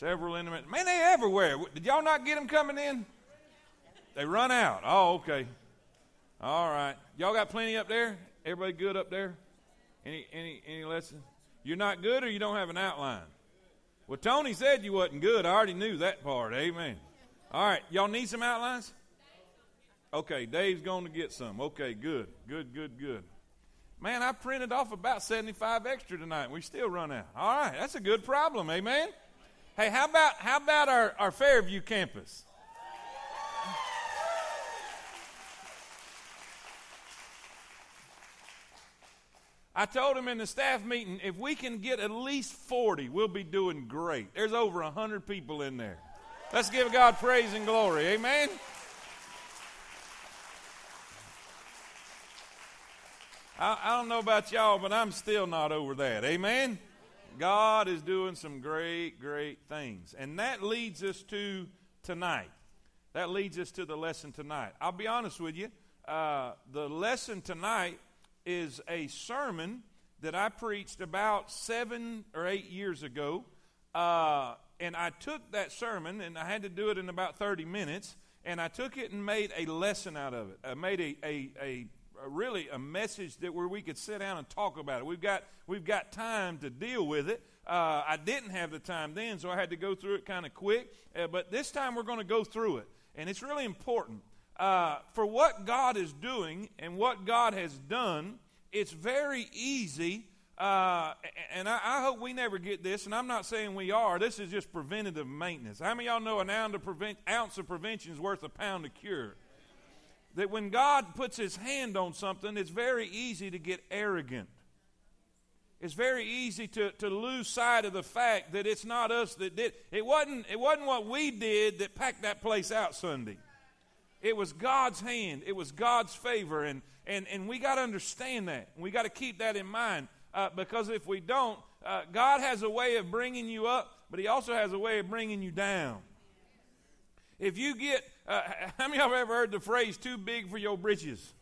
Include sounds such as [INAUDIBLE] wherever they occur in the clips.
Several in the man, they everywhere. Did y'all not get them coming in? They run out. Oh, okay. All right. Y'all got plenty up there? Everybody good up there? Any any any lessons? You're not good or you don't have an outline? Well, Tony said you wasn't good. I already knew that part. Amen. All right. Y'all need some outlines? Okay, Dave's going to get some. Okay, good. Good, good, good. Man, I printed off about 75 extra tonight. We still run out. All right, that's a good problem, amen. Hey, how about how about our, our Fairview campus? I told him in the staff meeting, if we can get at least 40, we'll be doing great. There's over 100 people in there. Let's give God praise and glory. Amen. I, I don't know about y'all, but I'm still not over that. Amen? God is doing some great, great things. And that leads us to tonight. That leads us to the lesson tonight. I'll be honest with you. Uh, the lesson tonight is a sermon that I preached about seven or eight years ago. Uh, and I took that sermon, and I had to do it in about 30 minutes, and I took it and made a lesson out of it. I made a, a, a really a message that where we could sit down and talk about it. We've got we've got time to deal with it. Uh, I didn't have the time then, so I had to go through it kind of quick. Uh, but this time we're going to go through it, and it's really important uh, for what God is doing and what God has done. It's very easy. Uh, and I, I, hope we never get this, and I'm not saying we are. This is just preventative maintenance. How many of y'all know an ounce of, prevent, ounce of prevention is worth a pound of cure? That when God puts his hand on something, it's very easy to get arrogant. It's very easy to, to lose sight of the fact that it's not us that did. It wasn't, it wasn't what we did that packed that place out Sunday. It was God's hand. It was God's favor. And, and, and we got to understand that. We got to keep that in mind. Uh, because if we don't, uh, God has a way of bringing you up, but He also has a way of bringing you down. If you get, uh, how many of you ever heard the phrase, too big for your britches?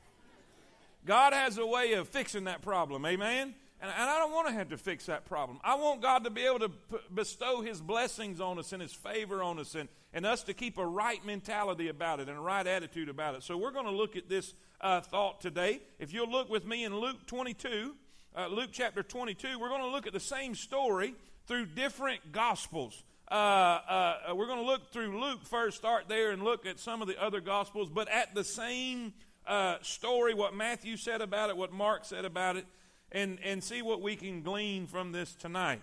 God has a way of fixing that problem, amen? And, and I don't want to have to fix that problem. I want God to be able to p- bestow His blessings on us and His favor on us and, and us to keep a right mentality about it and a right attitude about it. So we're going to look at this uh, thought today. If you'll look with me in Luke 22, uh, Luke chapter 22, we're going to look at the same story through different gospels. Uh, uh, we're going to look through Luke first, start there, and look at some of the other Gospels, but at the same uh, story, what Matthew said about it, what Mark said about it, and, and see what we can glean from this tonight.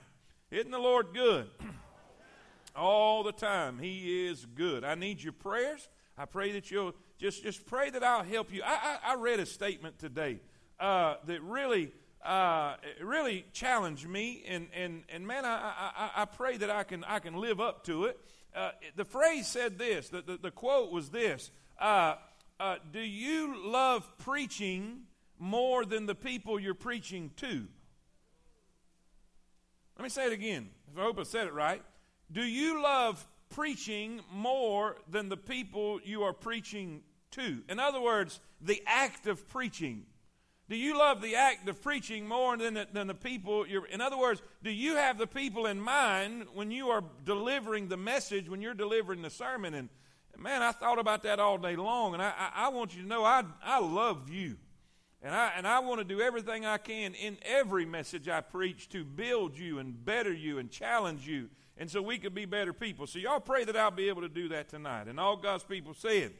Isn't the Lord good? [CLEARS THROAT] All the time. He is good. I need your prayers. I pray that you'll just, just pray that I'll help you. I, I, I read a statement today uh, that really uh, really challenged me, and, and, and man, I, I, I pray that I can, I can live up to it. Uh, the phrase said this, the, the, the quote was this uh, uh, Do you love preaching more than the people you're preaching to? Let me say it again. I hope I said it right. Do you love preaching more than the people you are preaching to? In other words, the act of preaching. Do you love the act of preaching more than the, than the people in other words, do you have the people in mind when you are delivering the message, when you're delivering the sermon? And man, I thought about that all day long, and I, I, I want you to know I, I love you. And I, and I want to do everything I can in every message I preach to build you and better you and challenge you, and so we could be better people. So y'all pray that I'll be able to do that tonight. And all God's people said.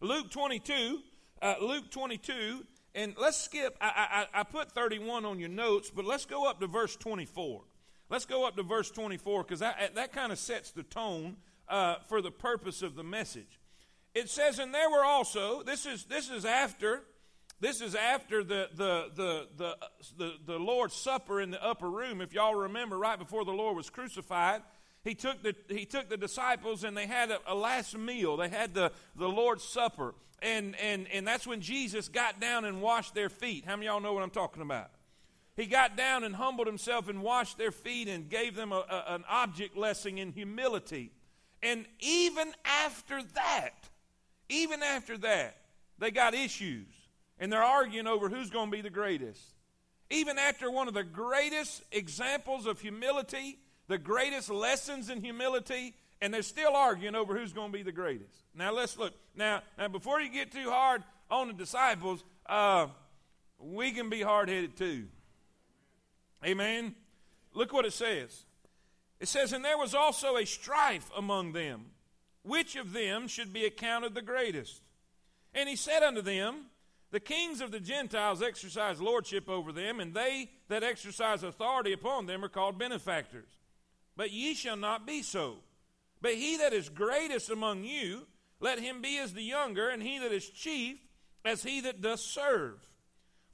Luke 22, uh, Luke 22 and let's skip, I, I, I put 31 on your notes, but let's go up to verse 24. Let's go up to verse 24 because that, kind of sets the tone uh, for the purpose of the message. It says, and there were also, this is, this is after, this is after the, the, the, the, the, the Lord's Supper in the upper room. If y'all remember, right before the Lord was crucified, he took the, he took the disciples and they had a, a last meal. They had the, the Lord's Supper. And, and, and that's when Jesus got down and washed their feet. How many y'all know what I'm talking about? He got down and humbled himself and washed their feet and gave them a, a, an object lesson in humility. And even after that, even after that, they got issues. And they're arguing over who's going to be the greatest. Even after one of the greatest examples of humility the greatest lessons in humility, and they're still arguing over who's going to be the greatest. Now let's look. Now, now before you get too hard on the disciples, uh, we can be hard headed too. Amen. Look what it says. It says, And there was also a strife among them, which of them should be accounted the greatest. And he said unto them, The kings of the Gentiles exercise lordship over them, and they that exercise authority upon them are called benefactors. But ye shall not be so. But he that is greatest among you, let him be as the younger, and he that is chief as he that doth serve.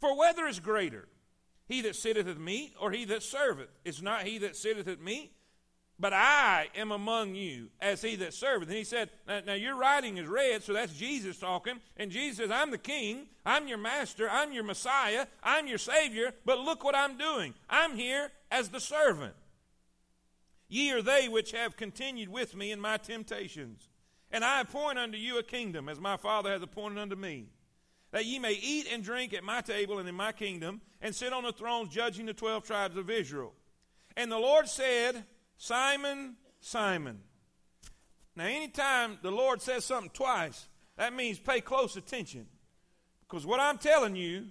For whether is greater, he that sitteth at meat, or he that serveth? Is not he that sitteth at meat? But I am among you as he that serveth. And he said, now, now, your writing is red, so that's Jesus talking. And Jesus says, I'm the king, I'm your master, I'm your Messiah, I'm your Savior, but look what I'm doing. I'm here as the servant. Ye are they which have continued with me in my temptations. And I appoint unto you a kingdom, as my Father hath appointed unto me, that ye may eat and drink at my table and in my kingdom, and sit on the thrones judging the twelve tribes of Israel. And the Lord said, Simon, Simon. Now, anytime the Lord says something twice, that means pay close attention. Because what I'm telling you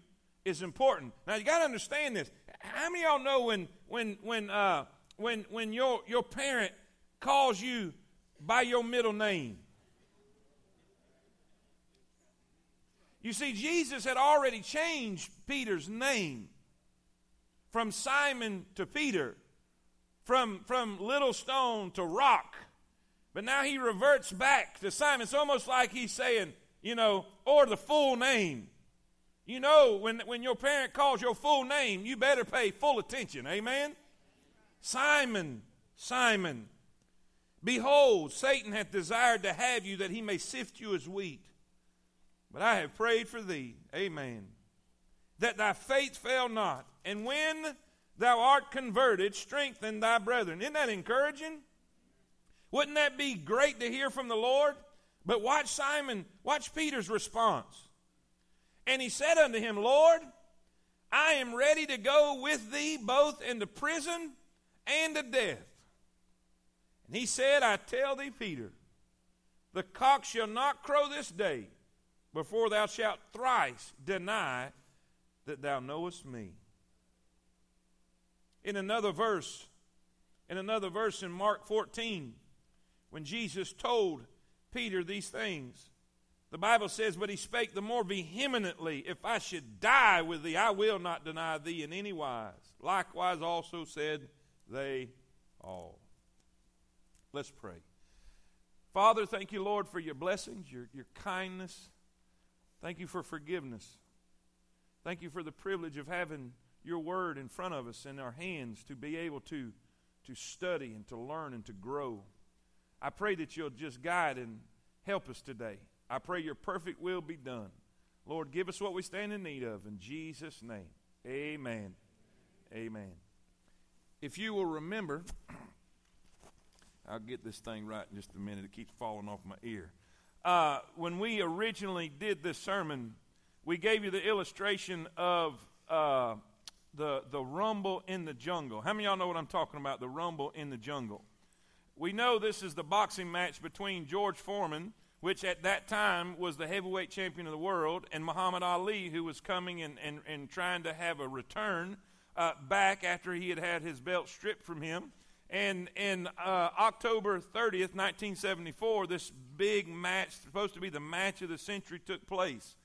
is important. Now, you got to understand this. How many of y'all know when, when, when, uh, when, when your, your parent calls you by your middle name? You see, Jesus had already changed Peter's name from Simon to Peter from, from little stone to rock. But now he reverts back to Simon. It's almost like he's saying, you know, or the full name. You know, when, when your parent calls your full name, you better pay full attention. Amen? Simon, Simon, behold, Satan hath desired to have you that he may sift you as wheat. But I have prayed for thee, amen, that thy faith fail not. And when thou art converted, strengthen thy brethren. Isn't that encouraging? Wouldn't that be great to hear from the Lord? But watch Simon, watch Peter's response. And he said unto him, Lord, I am ready to go with thee both into prison and to death. And he said, I tell thee, Peter, the cock shall not crow this day before thou shalt thrice deny that thou knowest me in another verse, in another verse in Mark 14, when Jesus told Peter these things, the Bible says, But he spake the more vehemently, If I should die with thee, I will not deny thee in any wise. Likewise also said they all. Let's pray. Father, thank you, Lord, for your blessings, your, your kindness. Thank you for forgiveness. Thank you for the privilege of having your word in front of us in our hands to be able to, to study and to learn and to grow. I pray that you'll just guide and help us today. I pray your perfect will be done. Lord, give us what we stand in need of. In Jesus' name, amen. Amen. If you will remember, [CLEARS THROAT] I'll get this thing right in just a minute. It keeps falling off my ear. Uh, when we originally did this sermon, we gave you the illustration of uh, the, the rumble in the jungle. How many of y'all know what I'm talking about? The rumble in the jungle. We know this is the boxing match between George Foreman, which at that time was the heavyweight champion of the world, and Muhammad Ali, who was coming and, and, and trying to have a return uh, back after he had had his belt stripped from him. And in uh, October 30th, 1974, this big match, supposed to be the match of the century, took place.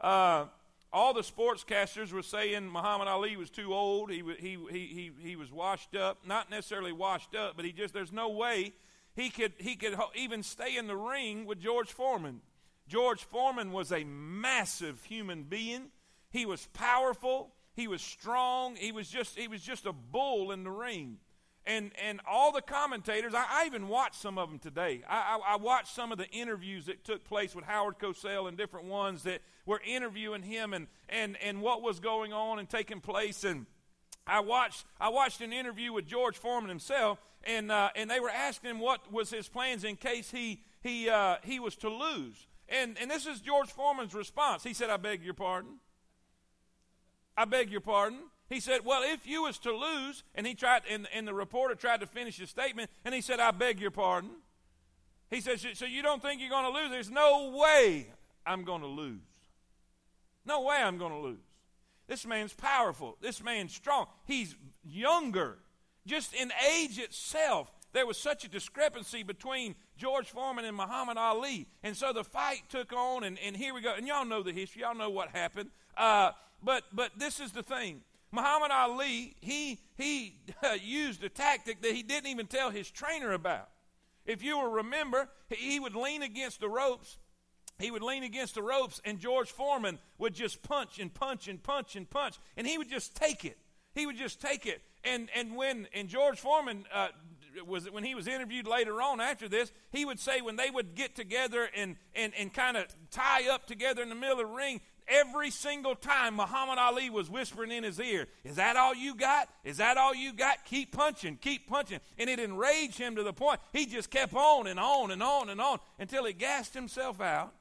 Uh, all the sportscasters were saying Muhammad Ali was too old. He, he, he, he, he was washed up. Not necessarily washed up, but he just, there's no way he could, he could even stay in the ring with George Foreman. George Foreman was a massive human being. He was powerful. He was strong. He was just, he was just a bull in the ring and and all the commentators I, I, even watched some of them today. I, I, I, watched some of the interviews that took place with howard cosell and different ones that were interviewing him and and and what was going on and taking place. And i watched i watched an interview with george foreman himself and uh, and they were asking him what was his plans in case he he uh, he was to lose. And and this is george foreman's response. He said i beg your pardon. I beg your pardon He said, Well, if you was to lose, and he tried, and, and the reporter tried to finish his statement, and he said, I beg your pardon. He said, So you don't think you're going to lose? There's no way I'm going to lose. No way I'm going to lose. This man's powerful. This man's strong. He's younger. Just in age itself, there was such a discrepancy between George Foreman and Muhammad Ali. And so the fight took on, and, and here we go. And y'all know the history, y'all know what happened. Uh, but, but this is the thing Muhammad Ali, he, he [LAUGHS] used a tactic that he didn't even tell his trainer about. If you will remember, he would lean against the ropes. He would lean against the ropes, and George Foreman would just punch and punch and punch and punch, and he would just take it. He would just take it. And and when and George Foreman uh, was when he was interviewed later on after this, he would say when they would get together and and and kind of tie up together in the middle of the ring, every single time Muhammad Ali was whispering in his ear, Is that all you got? Is that all you got? Keep punching, keep punching. And it enraged him to the point he just kept on and on and on and on until he gassed himself out.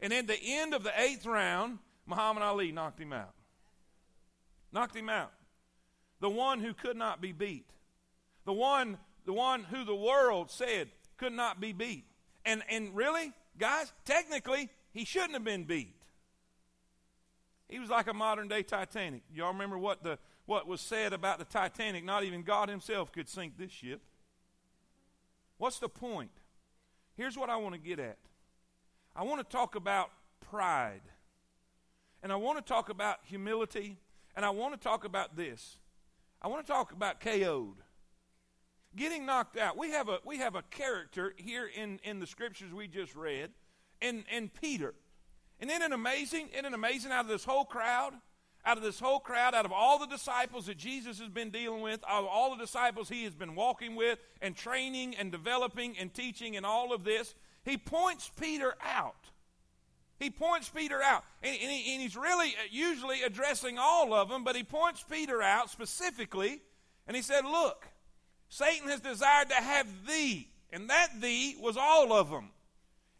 And at the end of the eighth round, Muhammad Ali knocked him out. Knocked him out. The one who could not be beat. The one, the one who the world said could not be beat. And, and really, guys, technically, he shouldn't have been beat. He was like a modern day Titanic. Y'all remember what, the, what was said about the Titanic? Not even God Himself could sink this ship. What's the point? Here's what I want to get at I want to talk about pride, and I want to talk about humility, and I want to talk about this. I want to talk about KO'd. Getting knocked out. We have a, we have a character here in, in the scriptures we just read, and, and Peter. And isn't it amazing? Isn't it amazing out of this whole crowd? Out of this whole crowd, out of all the disciples that Jesus has been dealing with, out of all the disciples he has been walking with and training and developing and teaching and all of this, he points Peter out. He points Peter out. And, and, he, and he's really uh, usually addressing all of them, but he points Peter out specifically. And he said, Look, Satan has desired to have thee. And that thee was all of them.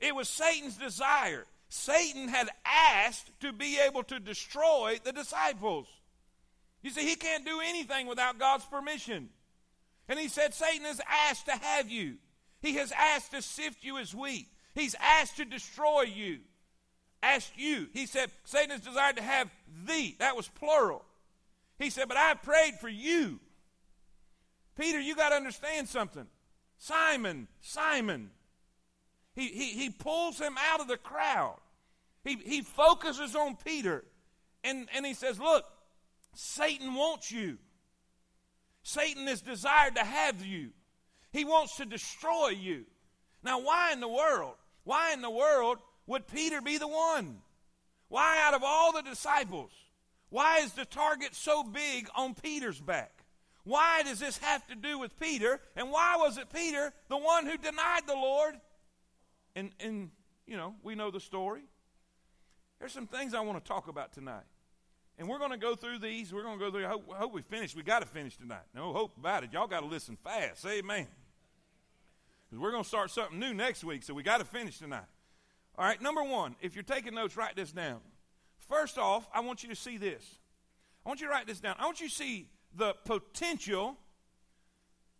It was Satan's desire. Satan had asked to be able to destroy the disciples. You see, he can't do anything without God's permission. And he said, Satan has asked to have you. He has asked to sift you as wheat. He's asked to destroy you. Asked you. He said, Satan has desired to have thee. That was plural. He said, But I prayed for you. Peter, you got to understand something. Simon, Simon, he, he, he pulls him out of the crowd. He, he focuses on Peter. And, and he says, Look, Satan wants you. Satan is desired to have you. He wants to destroy you. Now, why in the world? Why in the world would Peter be the one? Why, out of all the disciples, why is the target so big on Peter's back? Why does this have to do with Peter? And why was it Peter, the one who denied the Lord, and, and you know, we know the story. There's some things I want to talk about tonight. And we're going to go through these. We're going to go through. I hope, I hope we finish. We got to finish tonight. No hope about it. Y'all got to listen fast. Amen. Because we're going to start something new next week, so we got to finish tonight. All right, number one, if you're taking notes, write this down. First off, I want you to see this. I want you to write this down. I want you to see the potential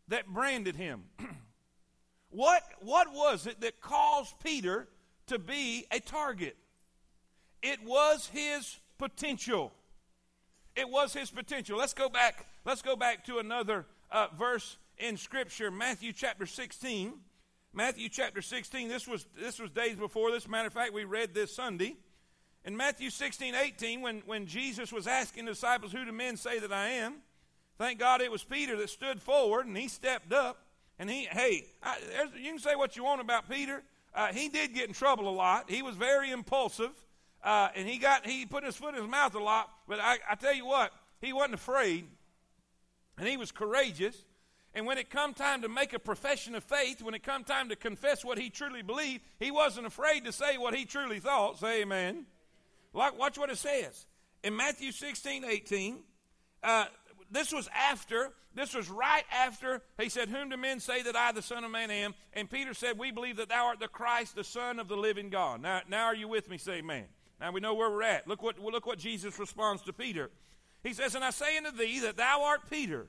that branded him. [CLEARS THROAT] What, what was it that caused Peter to be a target? It was his potential. It was his potential. Let's go back. Let's go back to another uh, verse in Scripture, Matthew chapter 16. Matthew chapter 16. This was this was days before this. Matter of fact, we read this Sunday. In Matthew 16, 18, when, when Jesus was asking the disciples, Who do men say that I am? Thank God it was Peter that stood forward and he stepped up. And he, hey, I, you can say what you want about Peter. Uh, he did get in trouble a lot. He was very impulsive, uh, and he got he put his foot in his mouth a lot. But I, I tell you what, he wasn't afraid, and he was courageous. And when it come time to make a profession of faith, when it come time to confess what he truly believed, he wasn't afraid to say what he truly thought. Say amen. Like, watch what it says. In Matthew 16, 18, uh, this was after, this was right after he said, Whom do men say that I, the Son of Man, am? And Peter said, We believe that thou art the Christ, the Son of the living God. Now, now are you with me? Say amen. Now we know where we're at. Look what, look what Jesus responds to Peter. He says, And I say unto thee that thou art Peter,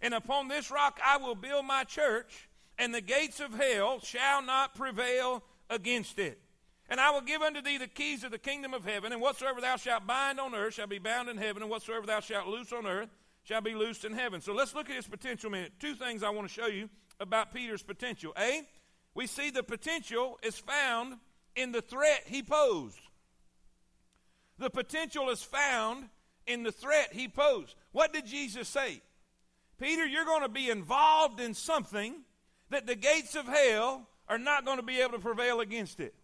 and upon this rock I will build my church, and the gates of hell shall not prevail against it. And I will give unto thee the keys of the kingdom of heaven, and whatsoever thou shalt bind on earth shall be bound in heaven, and whatsoever thou shalt loose on earth shall be loosed in heaven. So let's look at his potential minute. Two things I want to show you about Peter's potential. A, we see the potential is found in the threat he posed. The potential is found in the threat he posed. What did Jesus say? Peter, you're going to be involved in something that the gates of hell are not going to be able to prevail against it.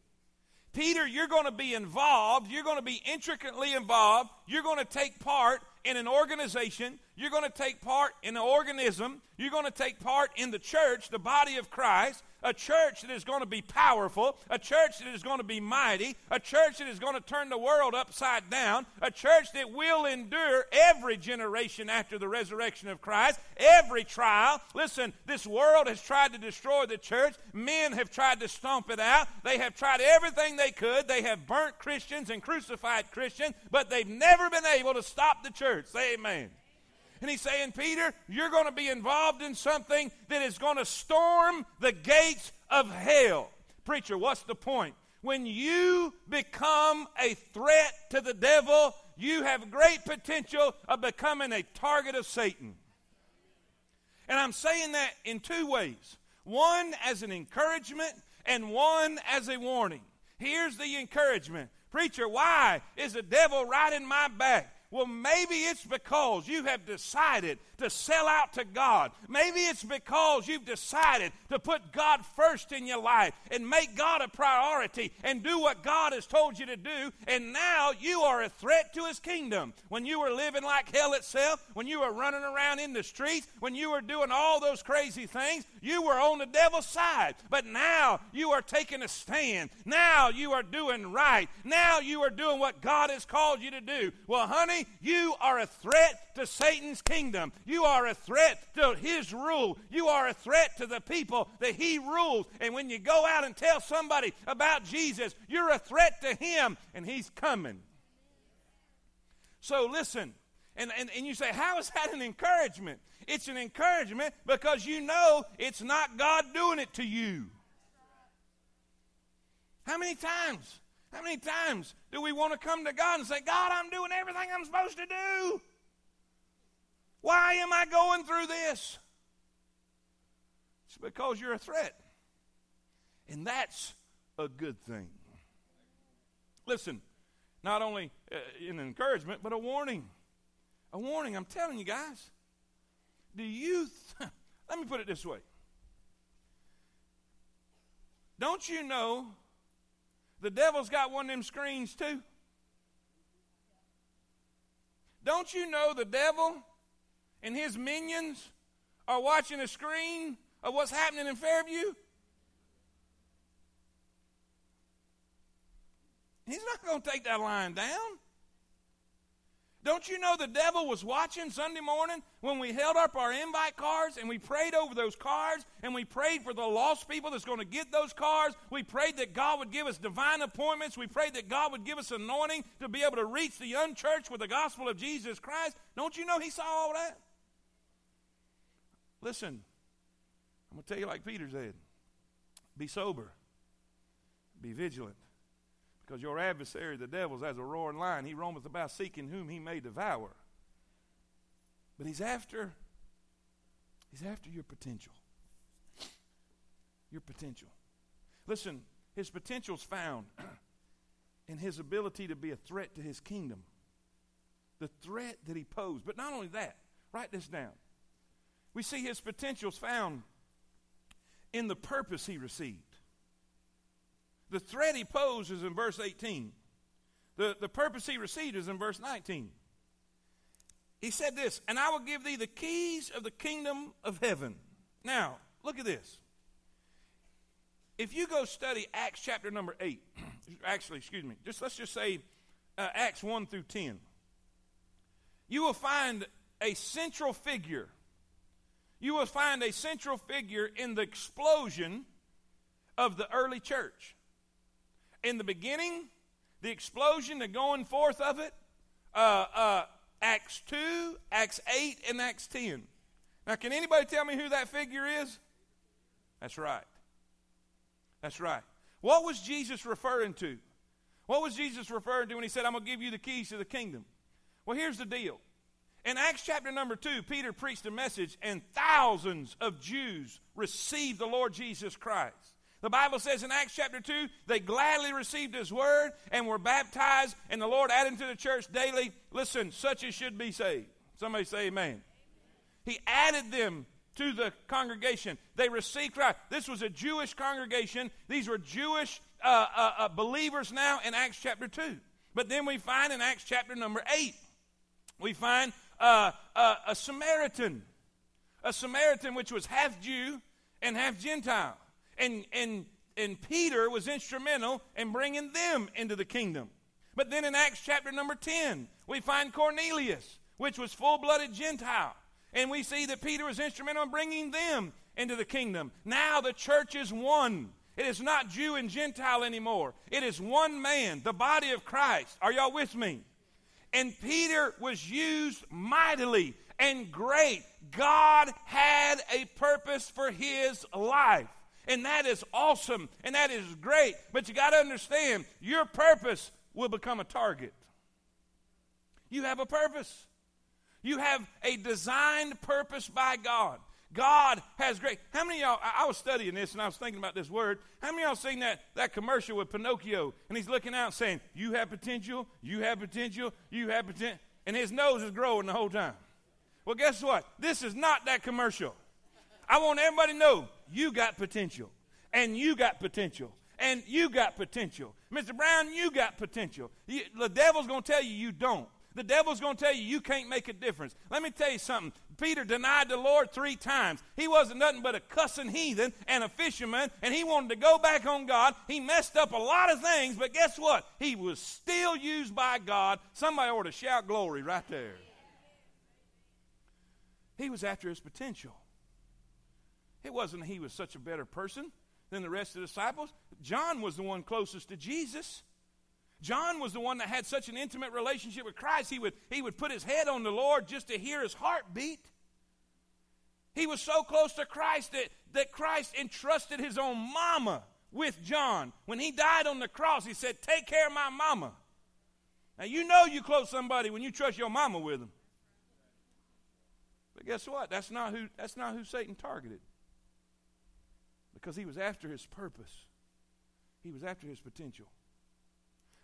Peter, you're going to be involved. You're going to be intricately involved. You're going to take part in an organization. You're going to take part in an organism. You're going to take part in the church, the body of Christ a church that is going to be powerful, a church that is going to be mighty, a church that is going to turn the world upside down, a church that will endure every generation after the resurrection of Christ, every trial. Listen, this world has tried to destroy the church. Men have tried to stomp it out. They have tried everything they could. They have burnt Christians and crucified Christians, but they've never been able to stop the church. Say amen. And he's saying, Peter, you're going to be involved in something that is going to storm the gates of hell. Preacher, what's the point? When you become a threat to the devil, you have great potential of becoming a target of Satan. And I'm saying that in two ways one as an encouragement, and one as a warning. Here's the encouragement Preacher, why is the devil right in my back? Well, maybe it's because you have decided to sell out to God. Maybe it's because you've decided to put God first in your life and make God a priority and do what God has told you to do. And now you are a threat to His kingdom. When you were living like hell itself, when you were running around in the streets, when you were doing all those crazy things, you were on the devil's side. But now you are taking a stand. Now you are doing right. Now you are doing what God has called you to do. Well, honey, you are a threat to Satan's kingdom. You are a threat to his rule. You are a threat to the people that he rules. And when you go out and tell somebody about Jesus, you're a threat to him, and he's coming. So listen, and, and, and you say, How is that an encouragement? It's an encouragement because you know it's not God doing it to you. How many times how many times do we want to come to God and say, God, I'm doing everything I'm supposed to do? Why am I going through this? It's because you're a threat. And that's a good thing. Listen, not only uh, an encouragement, but a warning. A warning. I'm telling you guys. Do you, th- [LAUGHS] let me put it this way. Don't you know the devil's got one of them screens too. Don't you know the devil and his minions are watching a screen of what's happening in Fairview? He's not going to take that line down. Don't you know the devil was watching Sunday morning when we held up our invite cards and we prayed over those cards and we prayed for the lost people that's going to get those cards? We prayed that God would give us divine appointments. We prayed that God would give us anointing to be able to reach the unchurched with the gospel of Jesus Christ. Don't you know he saw all that? Listen, I'm going to tell you like Peter said be sober, be vigilant. Because your adversary, the devil, is as a roaring lion. He roameth about seeking whom he may devour. But he's after, he's after your potential. Your potential. Listen, his potential's found [CLEARS THROAT] in his ability to be a threat to his kingdom. The threat that he posed. But not only that, write this down. We see his potential's found in the purpose he received. The threat he posed is in verse 18. The, the purpose he received is in verse 19. He said this, and I will give thee the keys of the kingdom of heaven. Now, look at this. If you go study Acts chapter number 8, [CLEARS THROAT] actually, excuse me, just let's just say uh, Acts 1 through 10, you will find a central figure. You will find a central figure in the explosion of the early church in the beginning, the explosion, the going forth of it, uh, uh, Acts 2, Acts 8, and Acts 10. Now, can anybody tell me who that figure is? That's right. That's right. What was Jesus referring to? What was Jesus referring to when he said, I'm going to give you the keys to the kingdom? Well, here's the deal. In Acts chapter number 2, Peter preached a message, and thousands of Jews received the Lord Jesus Christ. The Bible says in Acts chapter 2, they gladly received his word and were baptized, and the Lord added to the church daily, listen, such as should be saved. Somebody say amen. He added them to the congregation. They received Christ. This was a Jewish congregation. These were Jewish uh, uh, uh, believers now in Acts chapter 2. But then we find in Acts chapter number 8, we find a Samaritan. A Samaritan which was half Jew and half Gentile. And, and, and Peter was instrumental in bringing them into the kingdom. But then in Acts chapter number 10, we find Cornelius, which was full blooded Gentile. And we see that Peter was instrumental in bringing them into the kingdom. Now the church is one. It is not Jew and Gentile anymore. It is one man, the body of Christ. Are y'all with me? And Peter was used mightily and great. God had a purpose for his life. And that is awesome and that is great. But you got to understand your purpose will become a target. You have a purpose. You have a designed purpose by God. God has great. How many y'all, I, was studying this and I was thinking about this word. How many y'all seen that, that commercial with Pinocchio and he's looking out saying, You have potential, you have potential, you have potential, and his nose is growing the whole time? Well, guess what? This is not that commercial. I want everybody to know you got potential, and you got potential, and you got potential. Mr. Brown, you got potential. You, the devil's going to tell you you don't. The devil's going to tell you you can't make a difference. Let me tell you something. Peter denied the Lord three times. He wasn't nothing but a cussing heathen and a fisherman, and he wanted to go back on God. He messed up a lot of things, but guess what? He was still used by God. Somebody ought to shout glory right there. He was after his potential. It wasn't he was such a better person than the rest of the disciples. John was the one closest to Jesus. John was the one that had such an intimate relationship with Christ, he would, he would put his head on the Lord just to hear his heartbeat. He was so close to Christ that, that Christ entrusted his own mama with John. When he died on the cross, he said, Take care of my mama. Now, you know you close somebody when you trust your mama with them. But guess what? That's not who, that's not who Satan targeted. Because he was after his purpose, he was after his potential.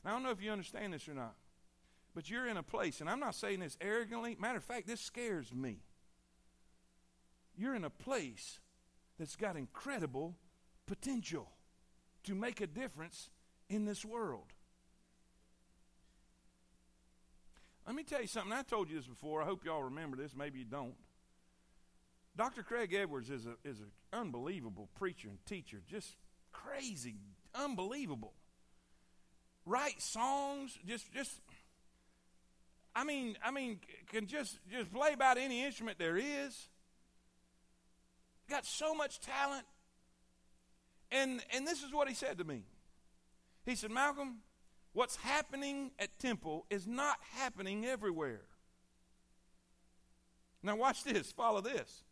I don't know if you understand this or not, but you're in a place, and I'm not saying this arrogantly. Matter of fact, this scares me. You're in a place that's got incredible potential to make a difference in this world. Let me tell you something. I told you this before. I hope y'all remember this. Maybe you don't. Dr. Craig Edwards is, a, is an unbelievable preacher and teacher. Just crazy, unbelievable write songs, just just I mean, I mean, can just just play about any instrument there is. Got so much talent. And and this is what he said to me. He said, Malcolm, what's happening at Temple is not happening everywhere. Now watch this, follow this.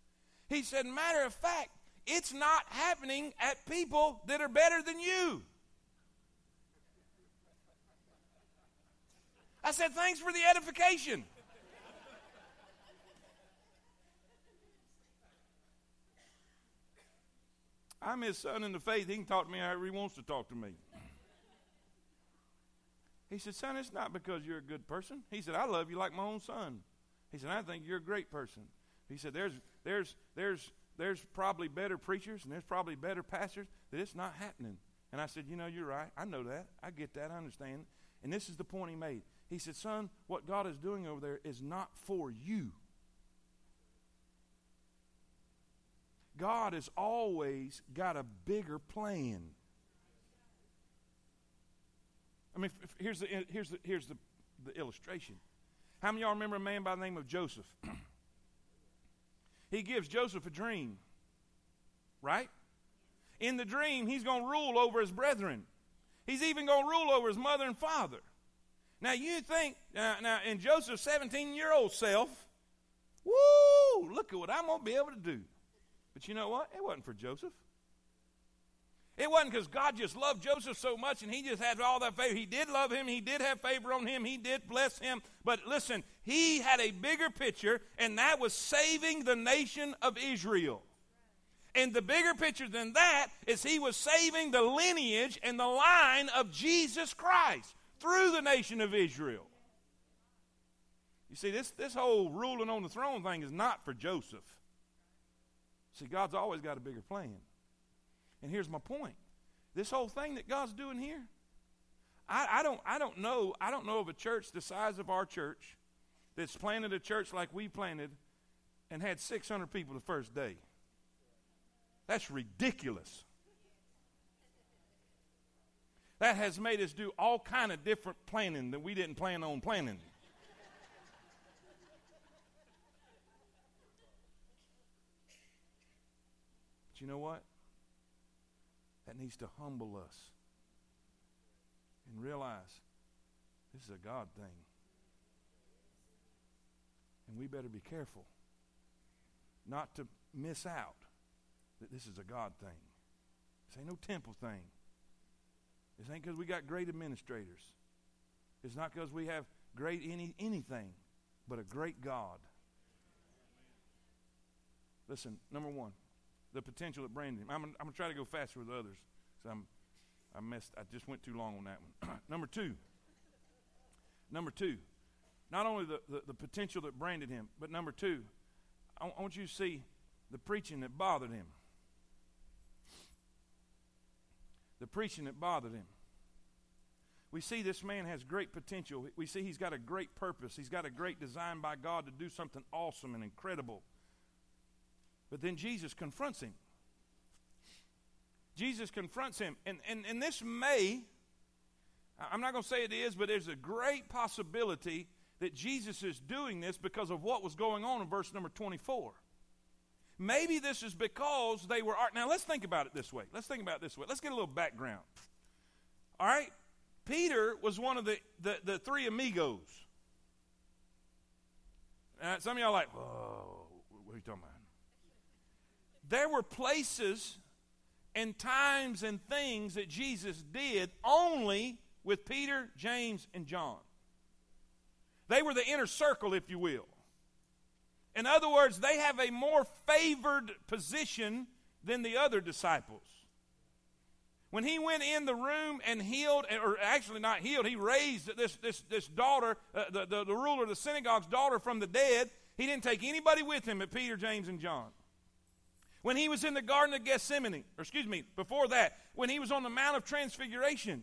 He said, matter of fact, it's not happening at people that are better than you. I said, Thanks for the edification. I'm his son in the faith. He can talk to me however he wants to talk to me. He said, Son, it's not because you're a good person. He said, I love you like my own son. He said, I think you're a great person. He said, There's, there's, there's, there's probably better preachers and there's probably better pastors that it's not happening. And I said, You know, you're right. I know that. I get that. I understand. And this is the point he made. He said, Son, what God is doing over there is not for you. God has always got a bigger plan. I mean, here's the, here's the, here's the, the illustration. How many of y'all remember a man by the name of Joseph? [CLEARS THROAT] he gives Joseph a dream, right? In the dream, he's going to rule over his brethren. He's even going to rule over his mother and father. Now you think now, now in Joseph's 17 year old self, woo, look at what I'm to be able to do. But you know what? It wasn't for Joseph. It wasn't because God just loved Joseph so much and he just had all that favor. He did love him, he did have favor on him, he did bless him. But listen, he had a bigger picture, and that was saving the nation of Israel. And the bigger picture than that is he was saving the lineage and the line of Jesus Christ through the nation of Israel. You see, this, this whole ruling on the throne thing is not for Joseph. See, God's always got a bigger plan. And here's my point. This whole thing that God's doing here, I, I, don't, I don't know. I don't know of a church the size of our church that's planted a church like we planted and had 600 people the first day. That's ridiculous. That has made us do all kind of different planning that we didn't plan on planning. But you know what? That needs to humble us and realize this is a God thing. And we better be careful not to miss out that this is a God thing. This ain't no temple thing. This ain't because we got great administrators. It's not because we have great any anything, but a great God. Listen, number one, the potential that Brandon. I'm, I'm going to try to go faster with others. So I'm, I messed. I just went too long on that one. [CLEARS THROAT] number two. Number two, not only the, the, the, potential that branded him, but number two, I, I want you to see the preaching that bothered him. The preaching that bothered him. We see this man has great potential. We see he's got a great purpose. He's got a great design by God to do something awesome and incredible. But then Jesus confronts him. Jesus confronts him. And, and, and this may, I'm not going to say it is, but there's a great possibility that Jesus is doing this because of what was going on in verse number 24. Maybe this is because they were. Now, let's think about it this way. Let's think about it this way. Let's get a little background. All right? Peter was one of the, the, the three amigos. Uh, some of y'all are like, whoa, what are you talking about? there were places and times and things that Jesus did only with Peter, James, and John. They were the inner circle, if you will. In other words, they have a more favored position than the other disciples. When he went in the room and healed, or actually not healed, he raised this, this, this daughter, uh, the, the, the ruler of the synagogue's daughter from the dead. He didn't take anybody with him but Peter, James, and John. When he was in the Garden of Gethsemane, or excuse me, before that, when he was on the Mount of Transfiguration,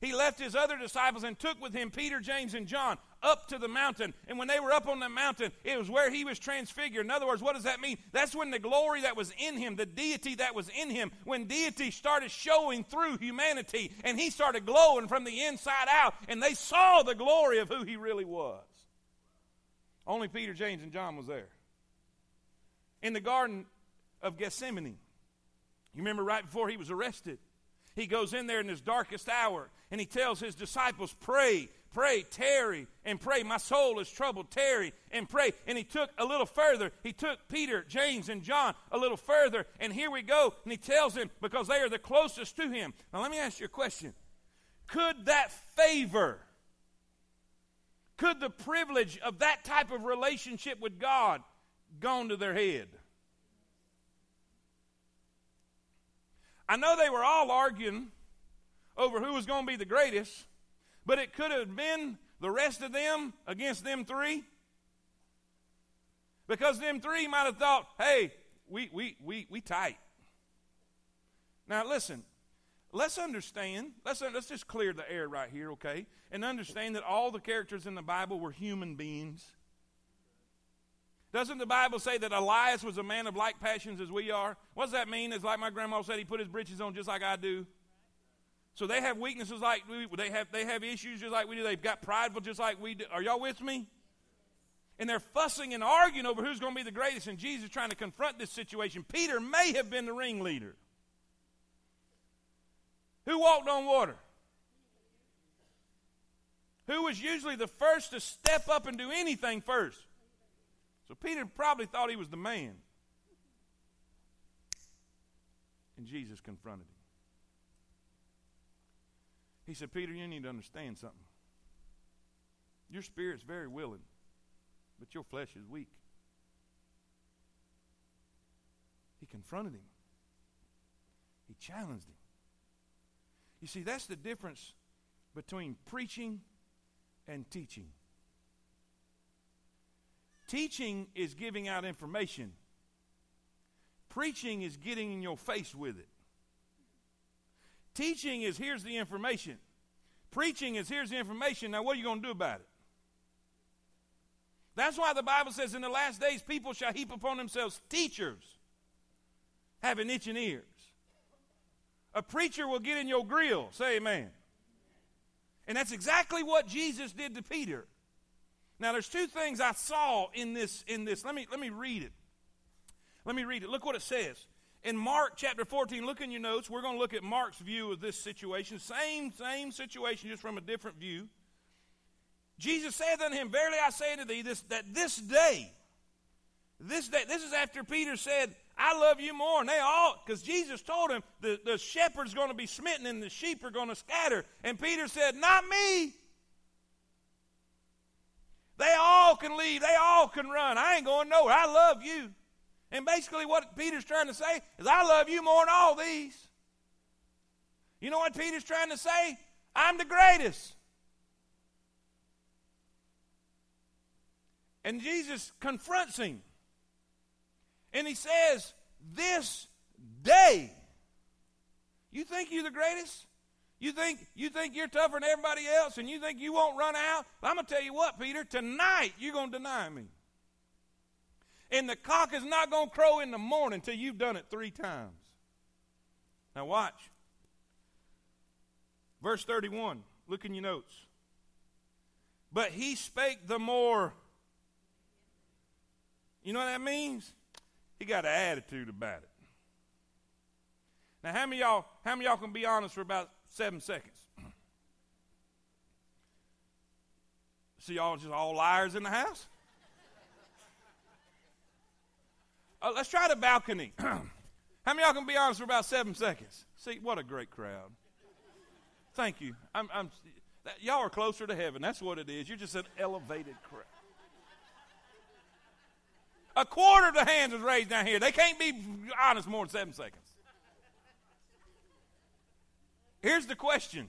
he left his other disciples and took with him Peter, James, and John up to the mountain. And when they were up on the mountain, it was where he was transfigured. In other words, what does that mean? That's when the glory that was in him, the deity that was in him, when deity started showing through humanity and he started glowing from the inside out, and they saw the glory of who he really was. Only Peter, James, and John was there. In the garden, of Gethsemane. You remember right before he was arrested? He goes in there in his darkest hour and he tells his disciples, Pray, pray, tarry, and pray. My soul is troubled, tarry and pray. And he took a little further. He took Peter, James, and John a little further. And here we go. And he tells them, because they are the closest to him. Now, let me ask you a question Could that favor, could the privilege of that type of relationship with God gone to their head? I know they were all arguing over who was going to be the greatest, but it could have been the rest of them against them three. Because them three might have thought, hey, we, we, we, we tight. Now, listen, let's understand, let's, let's just clear the air right here, okay? And understand that all the characters in the Bible were human beings. Doesn't the Bible say that Elias was a man of like passions as we are? What does that mean? It's like my grandma said, he put his britches on just like I do. So they have weaknesses like we, they have, they have issues just like we do. They've got prideful just like we do. Are y'all with me? And they're fussing and arguing over who's going to be the greatest. And Jesus trying to confront this situation. Peter may have been the ringleader. Who walked on water? who was usually the first to step up and do anything first. So Peter probably thought he was the man. And Jesus confronted him. He said, Peter, you need to understand something. Your spirit's very willing, but your flesh is weak. He confronted him, he challenged him. You see, that's the difference between preaching and teaching. Teaching is giving out information. Preaching is getting in your face with it. Teaching is here's the information. Preaching is here's the information. Now, what are you going to do about it? That's why the Bible says in the last days people shall heap upon themselves teachers having itching ears. A preacher will get in your grill. Say amen. And that's exactly what Jesus did to Peter. Now there's two things I saw in this in this. Let me let me read it. Let me read it. Look what it says. In Mark chapter 14, look in your notes. We're going to look at Mark's view of this situation. Same, same situation, just from a different view. Jesus saith unto him, Verily I say unto thee, this, that this day, this day, this is after Peter said, I love you more. And they all, because Jesus told him the, the shepherd's going to be smitten and the sheep are going to scatter. And Peter said, Not me. They all can leave. They all can run. I ain't going nowhere. I love you. And basically, what Peter's trying to say is, I love you more than all these. You know what Peter's trying to say? I'm the greatest. And Jesus confronts him. And he says, This day, you think you're the greatest? You think you think you're tougher than everybody else and you think you won't run out? I'm going to tell you what, Peter, tonight you're going to deny me. And the cock is not going to crow in the morning until you've done it three times. Now, watch. Verse 31. Look in your notes. But he spake the more. You know what that means? He got an attitude about it. Now, how many y'all, how many y'all can be honest for about seven seconds? [CLEARS THROAT] See y'all just all liars in the house? Uh, let's try the balcony. [CLEARS THROAT] how many y'all can be honest for about seven seconds? See, what a great crowd. Thank you. I'm, I'm, that, y'all are closer to heaven. That's what it is. You're just an elevated crowd. A quarter of the hands is raised down here. They can't be honest more than seven seconds. Here's the question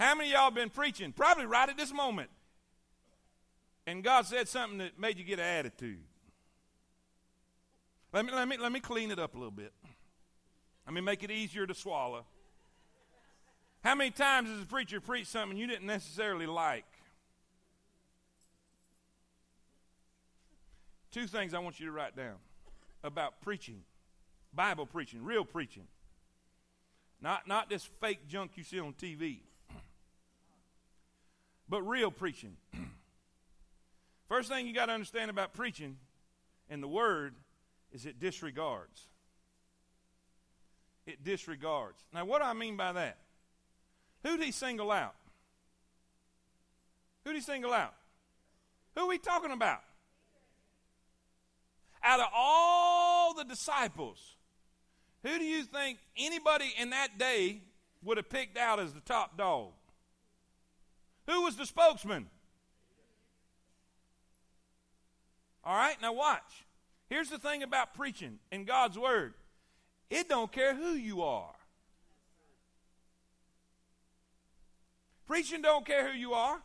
How many y'all been preaching? Probably right at this moment. And God said something that made you get an attitude. Let me, let me, let me clean it up a little bit. Let me make it easier to swallow. How many times has a preacher preached something you didn't necessarily like? Two things I want you to write down about preaching Bible preaching, real preaching. Not, not this fake junk you see on TV, [CLEARS THROAT] but real preaching. [CLEARS THROAT] First thing you got to understand about preaching and the Word is it disregards. It disregards. Now, what do I mean by that? Who did he single out? Who did he single out? Who are we talking about? Out of all the disciples, who do you think anybody in that day would have picked out as the top dog? Who was the spokesman? All right, now watch. Here's the thing about preaching in God's Word it don't care who you are. Preaching don't care who you are.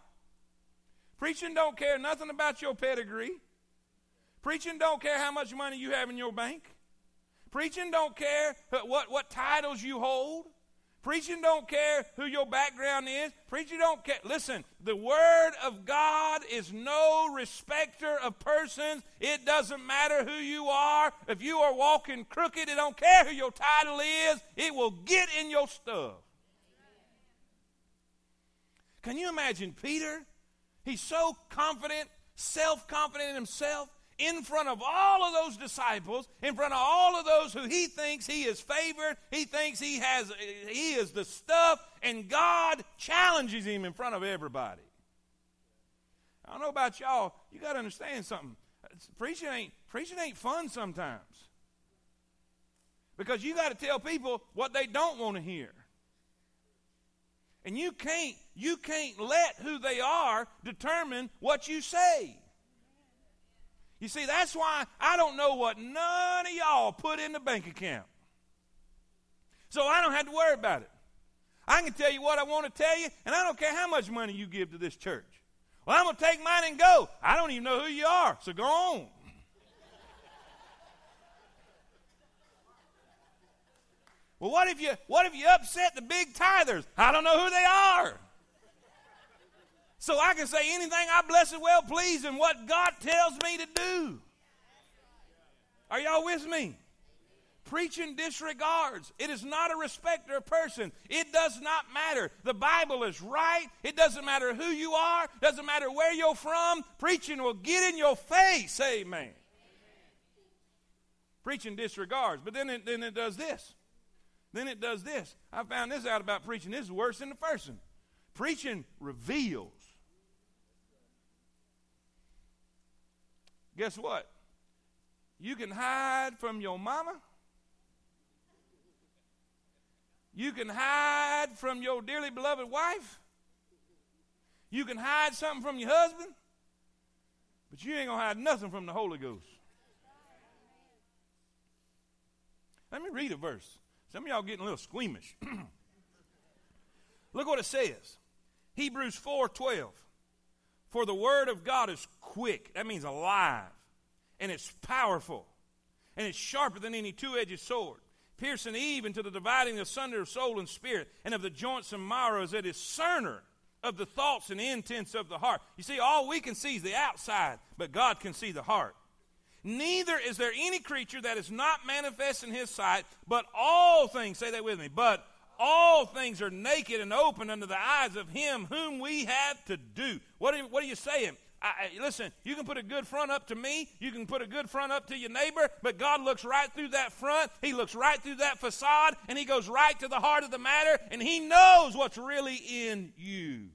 Preaching don't care nothing about your pedigree. Preaching don't care how much money you have in your bank. Preaching don't care what, what titles you hold. Preaching don't care who your background is. Preaching don't care. Listen, the Word of God is no respecter of persons. It doesn't matter who you are. If you are walking crooked, it don't care who your title is. It will get in your stuff. Can you imagine Peter? He's so confident, self confident in himself in front of all of those disciples, in front of all of those who he thinks he is favored, he thinks he has he is the stuff, and God challenges him in front of everybody. I don't know about y'all, you got to understand something. Preaching ain't preaching ain't fun sometimes. Because you got to tell people what they don't want to hear. And you can't you can't let who they are determine what you say. You see, that's why I don't know what none of y'all put in the bank account. So I don't have to worry about it. I can tell you what I want to tell you, and I don't care how much money you give to this church. Well, I'm going to take mine and go. I don't even know who you are, so go on. well, what if you what if you upset the big tithers? I don't know who they are. So I can say anything I bless and well please and what God tells me to do. Are y'all with me? Preaching disregards. It is not a respecter of person. It does not matter. The Bible is right. It doesn't matter who you are. Doesn't matter where you're from. Preaching will get in your face. Amen. Preaching disregards. But then it, then it does this. Then it does this. I found this out about preaching. This is worse than the first one. Preaching reveals. Guess what? You can hide from your mama. You can hide from your dearly beloved wife. You can hide something from your husband. But you ain't going to hide nothing from the Holy Ghost. Let me read a verse. Some of y'all getting a little squeamish. [CLEARS THROAT] Look what it says. Hebrews 4:12. For the word of God is quick. That means alive. And it's powerful. And it's sharper than any two-edged sword, piercing even to the dividing asunder of soul and spirit, and of the joints and marrows, it is cerner of the thoughts and intents of the heart. You see, all we can see is the outside, but God can see the heart. Neither is there any creature that is not manifest in his sight, but all things, say that with me, but all things are naked and open under the eyes of him whom we have to do. What are, what are you saying? I, listen, you can put a good front up to me, you can put a good front up to your neighbor, but God looks right through that front, He looks right through that facade, and He goes right to the heart of the matter, and He knows what's really in you.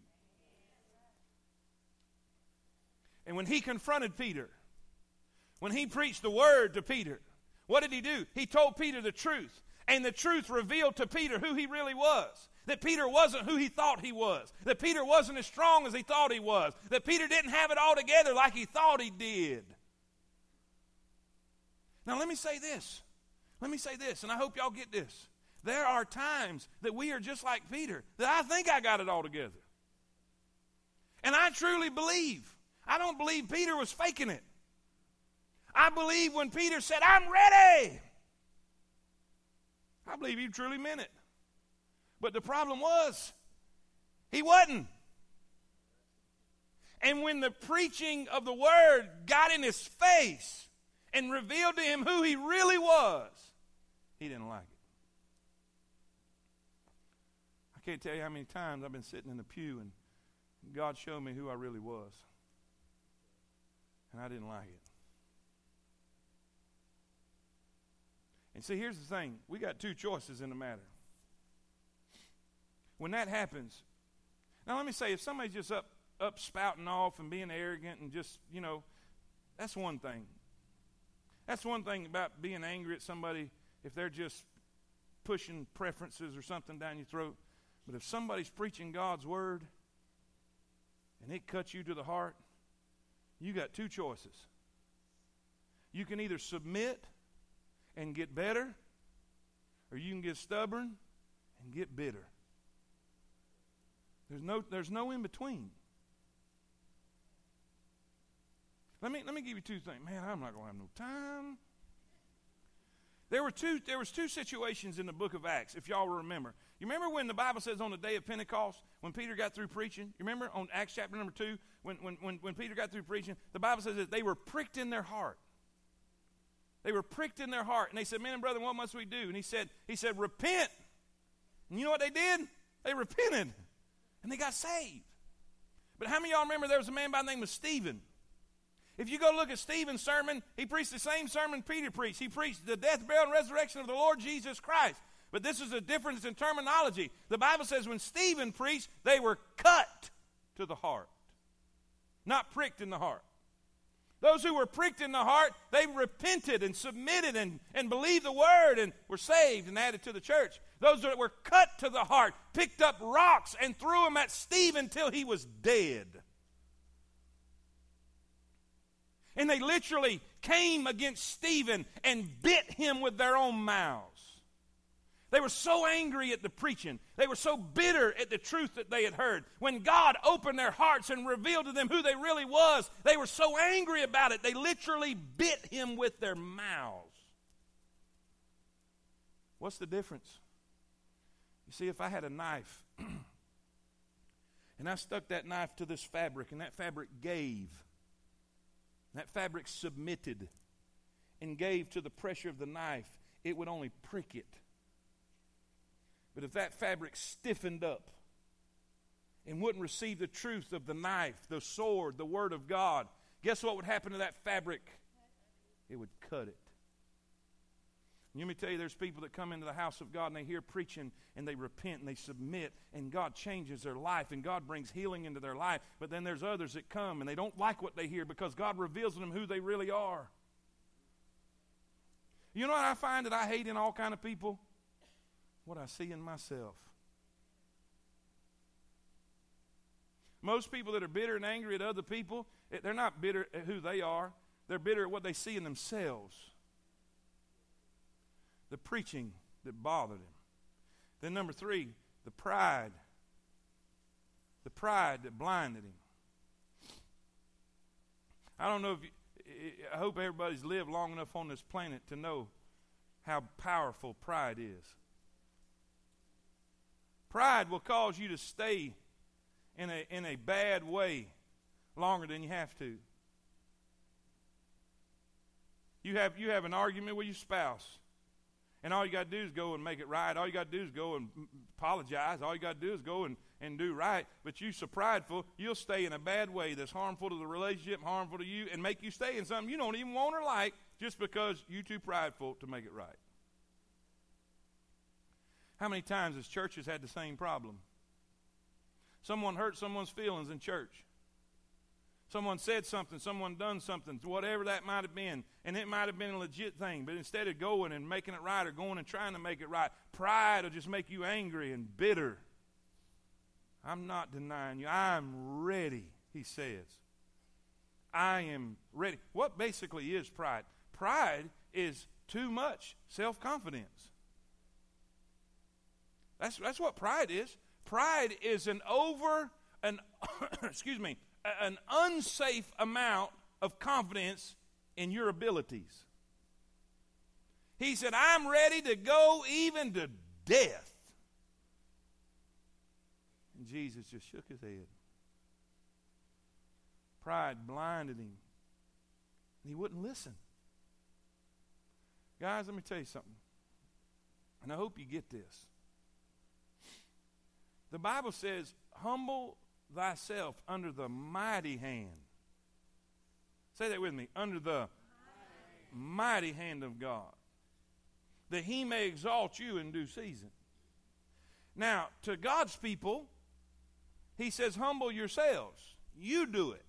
And when He confronted Peter, when He preached the word to Peter, what did He do? He told Peter the truth, and the truth revealed to Peter who He really was. That Peter wasn't who he thought he was. That Peter wasn't as strong as he thought he was. That Peter didn't have it all together like he thought he did. Now, let me say this. Let me say this, and I hope y'all get this. There are times that we are just like Peter, that I think I got it all together. And I truly believe. I don't believe Peter was faking it. I believe when Peter said, I'm ready, I believe he truly meant it. But the problem was, he wasn't. And when the preaching of the word got in his face and revealed to him who he really was, he didn't like it. I can't tell you how many times I've been sitting in the pew and God showed me who I really was. And I didn't like it. And see, here's the thing we got two choices in the matter when that happens, now let me say, if somebody's just up, up spouting off and being arrogant and just, you know, that's one thing. That's one thing about being angry at somebody if they're just pushing preferences or something down your throat. But if somebody's preaching God's word and it cuts you to the heart, you got two choices. You can either submit and get better, or you can get stubborn and get bitter. There's no, there's no in between. Let me, let me give you two things. Man, I'm not going to have no time. There were two, there was two situations in the book of Acts, if y'all remember. You remember when the Bible says on the day of Pentecost, when Peter got through preaching? You remember on Acts chapter number two, when, when, when, when Peter got through preaching, the Bible says that they were pricked in their heart. They were pricked in their heart. And they said, Man and brother, what must we do? And he said, he said, Repent. And you know what they did? They repented and they got saved. But how many of y'all remember there was a man by the name of Stephen? If you go look at Stephen's sermon, he preached the same sermon Peter preached. He preached the death, burial, and resurrection of the Lord Jesus Christ. But this is a difference in terminology. The Bible says when Stephen preached, they were cut to the heart, not pricked in the heart. Those who were pricked in the heart, they repented and submitted and, and believed the word and were saved and added to the church. Those that were cut to the heart picked up rocks and threw them at Stephen till he was dead. And they literally came against Stephen and bit him with their own mouths. They were so angry at the preaching. They were so bitter at the truth that they had heard. When God opened their hearts and revealed to them who they really was, they were so angry about it. They literally bit him with their mouths. What's the difference? You see, if I had a knife [CLEARS THROAT] and I stuck that knife to this fabric and that fabric gave, that fabric submitted and gave to the pressure of the knife, it would only prick it but if that fabric stiffened up and wouldn't receive the truth of the knife, the sword, the word of God, guess what would happen to that fabric? It would cut it. Let me tell you, there's people that come into the house of God and they hear preaching and they repent and they submit and God changes their life and God brings healing into their life. But then there's others that come and they don't like what they hear because God reveals to them who they really are. You know what I find that I hate in all kind of people? What I see in myself. Most people that are bitter and angry at other people, eh, they're not bitter at who they are, they're bitter at what they see in themselves. The preaching that bothered him. Then, number three, the pride. The pride that blinded him. I don't know if you, I hope everybody's lived long enough on this planet to know how powerful pride is. Pride will cause you to stay in a, in a bad way longer than you have to. You have, you have an argument with your spouse, and all you got to do is go and make it right. All you got to do is go and apologize. All you got to do is go and, and do right. But you're so prideful, you'll stay in a bad way that's harmful to the relationship, harmful to you, and make you stay in something you don't even want or like just because you're too prideful to make it right. How many times has churches had the same problem? Someone hurt someone's feelings in church. Someone said something, someone done something, whatever that might have been, and it might have been a legit thing, but instead of going and making it right or going and trying to make it right, pride will just make you angry and bitter. I'm not denying you. I'm ready, he says. I am ready. What basically is pride? Pride is too much self confidence. That's, that's what pride is. Pride is an over, an, [COUGHS] excuse me, an unsafe amount of confidence in your abilities. He said, I'm ready to go even to death. And Jesus just shook his head. Pride blinded him. And he wouldn't listen. Guys, let me tell you something. And I hope you get this. The Bible says, Humble thyself under the mighty hand. Say that with me. Under the mighty, hand of God, that he may exalt you in due season. Now, to God's people, he says, Humble yourselves. You do it.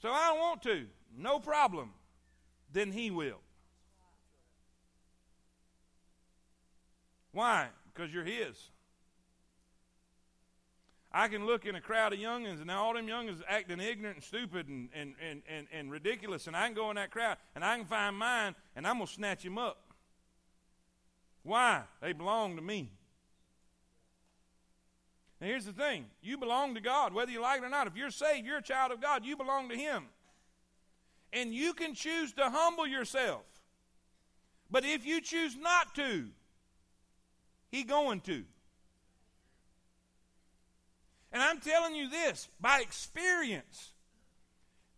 So I don't want to. No problem. Then he will. Why? Because you're his. I can look in a crowd of youngins, and all them youngins acting ignorant and stupid and, and, and, and, and ridiculous, and I can go in that crowd, and I can find mine, and I'm going to snatch him up. Why? They belong to me. Now, here's the thing you belong to God, whether you like it or not. If you're saved, you're a child of God, you belong to Him. And you can choose to humble yourself. But if you choose not to, He going to. And I'm telling you this by experience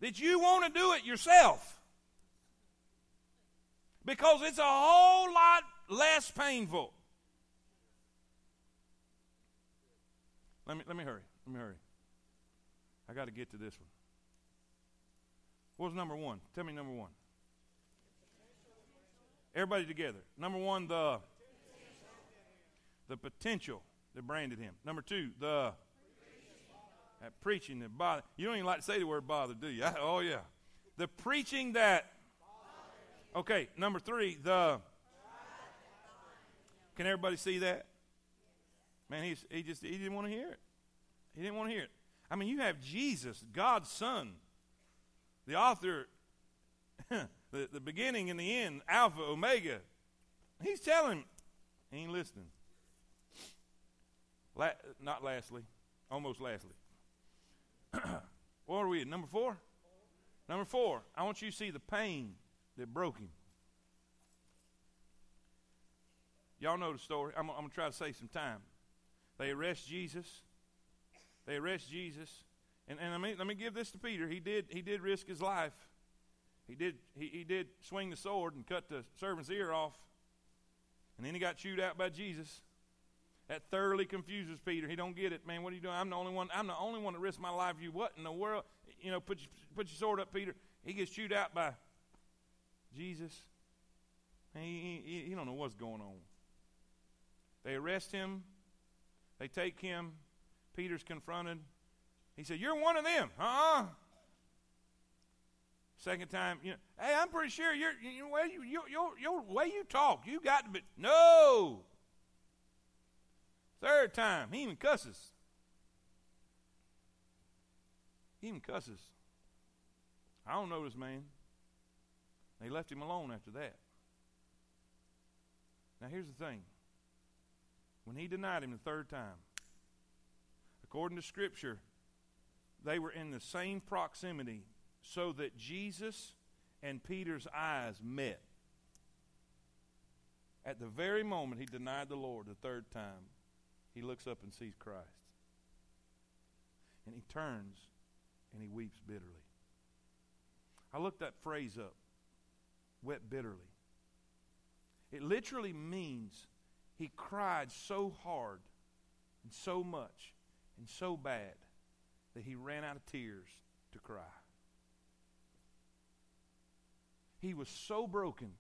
that you want to do it yourself because it's a whole lot less painful. Let me, let me hurry. Let me hurry. I got to get to this one. What was number one? Tell me number one. Everybody together. Number one, the the potential that branded him. Number two, the that preaching that bother. You don't even like to say the word bother, do you? [LAUGHS] oh yeah, the preaching that. Okay, number three, the. Can everybody see that? Man, he's, he just he didn't want to hear it. He didn't want to hear it. I mean, you have Jesus, God's Son, the author, [LAUGHS] the, the beginning and the end, Alpha, Omega. He's telling him, he ain't listening. La- not lastly, almost lastly. What are we at? Number four? Number four, I want you to see the pain that broke him. Y'all know the story. I'm, I'm going to try to save some time. They arrest Jesus. They arrest Jesus. And, and let, me, let me give this to Peter. He did, he did risk his life. He did, he, he did swing the sword and cut the servant's ear off. And then he got chewed out by Jesus. That thoroughly confuses Peter. He don't get it, man. What are you doing? I'm the only one. I'm the only one that risked my life. You what in the world? You know, put your, put your sword up, Peter. He gets chewed out by Jesus. He, he, he don't know what's going on. They arrest him. They take him. Peter's confronted. He said, "You're one of them, huh?" Second time, you know, hey, I'm pretty sure you're, you, you, you, your, your way you talk, you got to be. No. Third time, he even cusses. He even cusses. I don't know this man. They left him alone after that. Now, here's the thing when he denied him the third time, according to Scripture, they were in the same proximity so that Jesus and Peter's eyes met. At the very moment he denied the Lord the third time, he looks up and sees Christ. And he turns and he weeps bitterly. I looked that phrase up, wept bitterly. It literally means he cried so hard and so much and so bad that he ran out of tears to cry. He was so broken.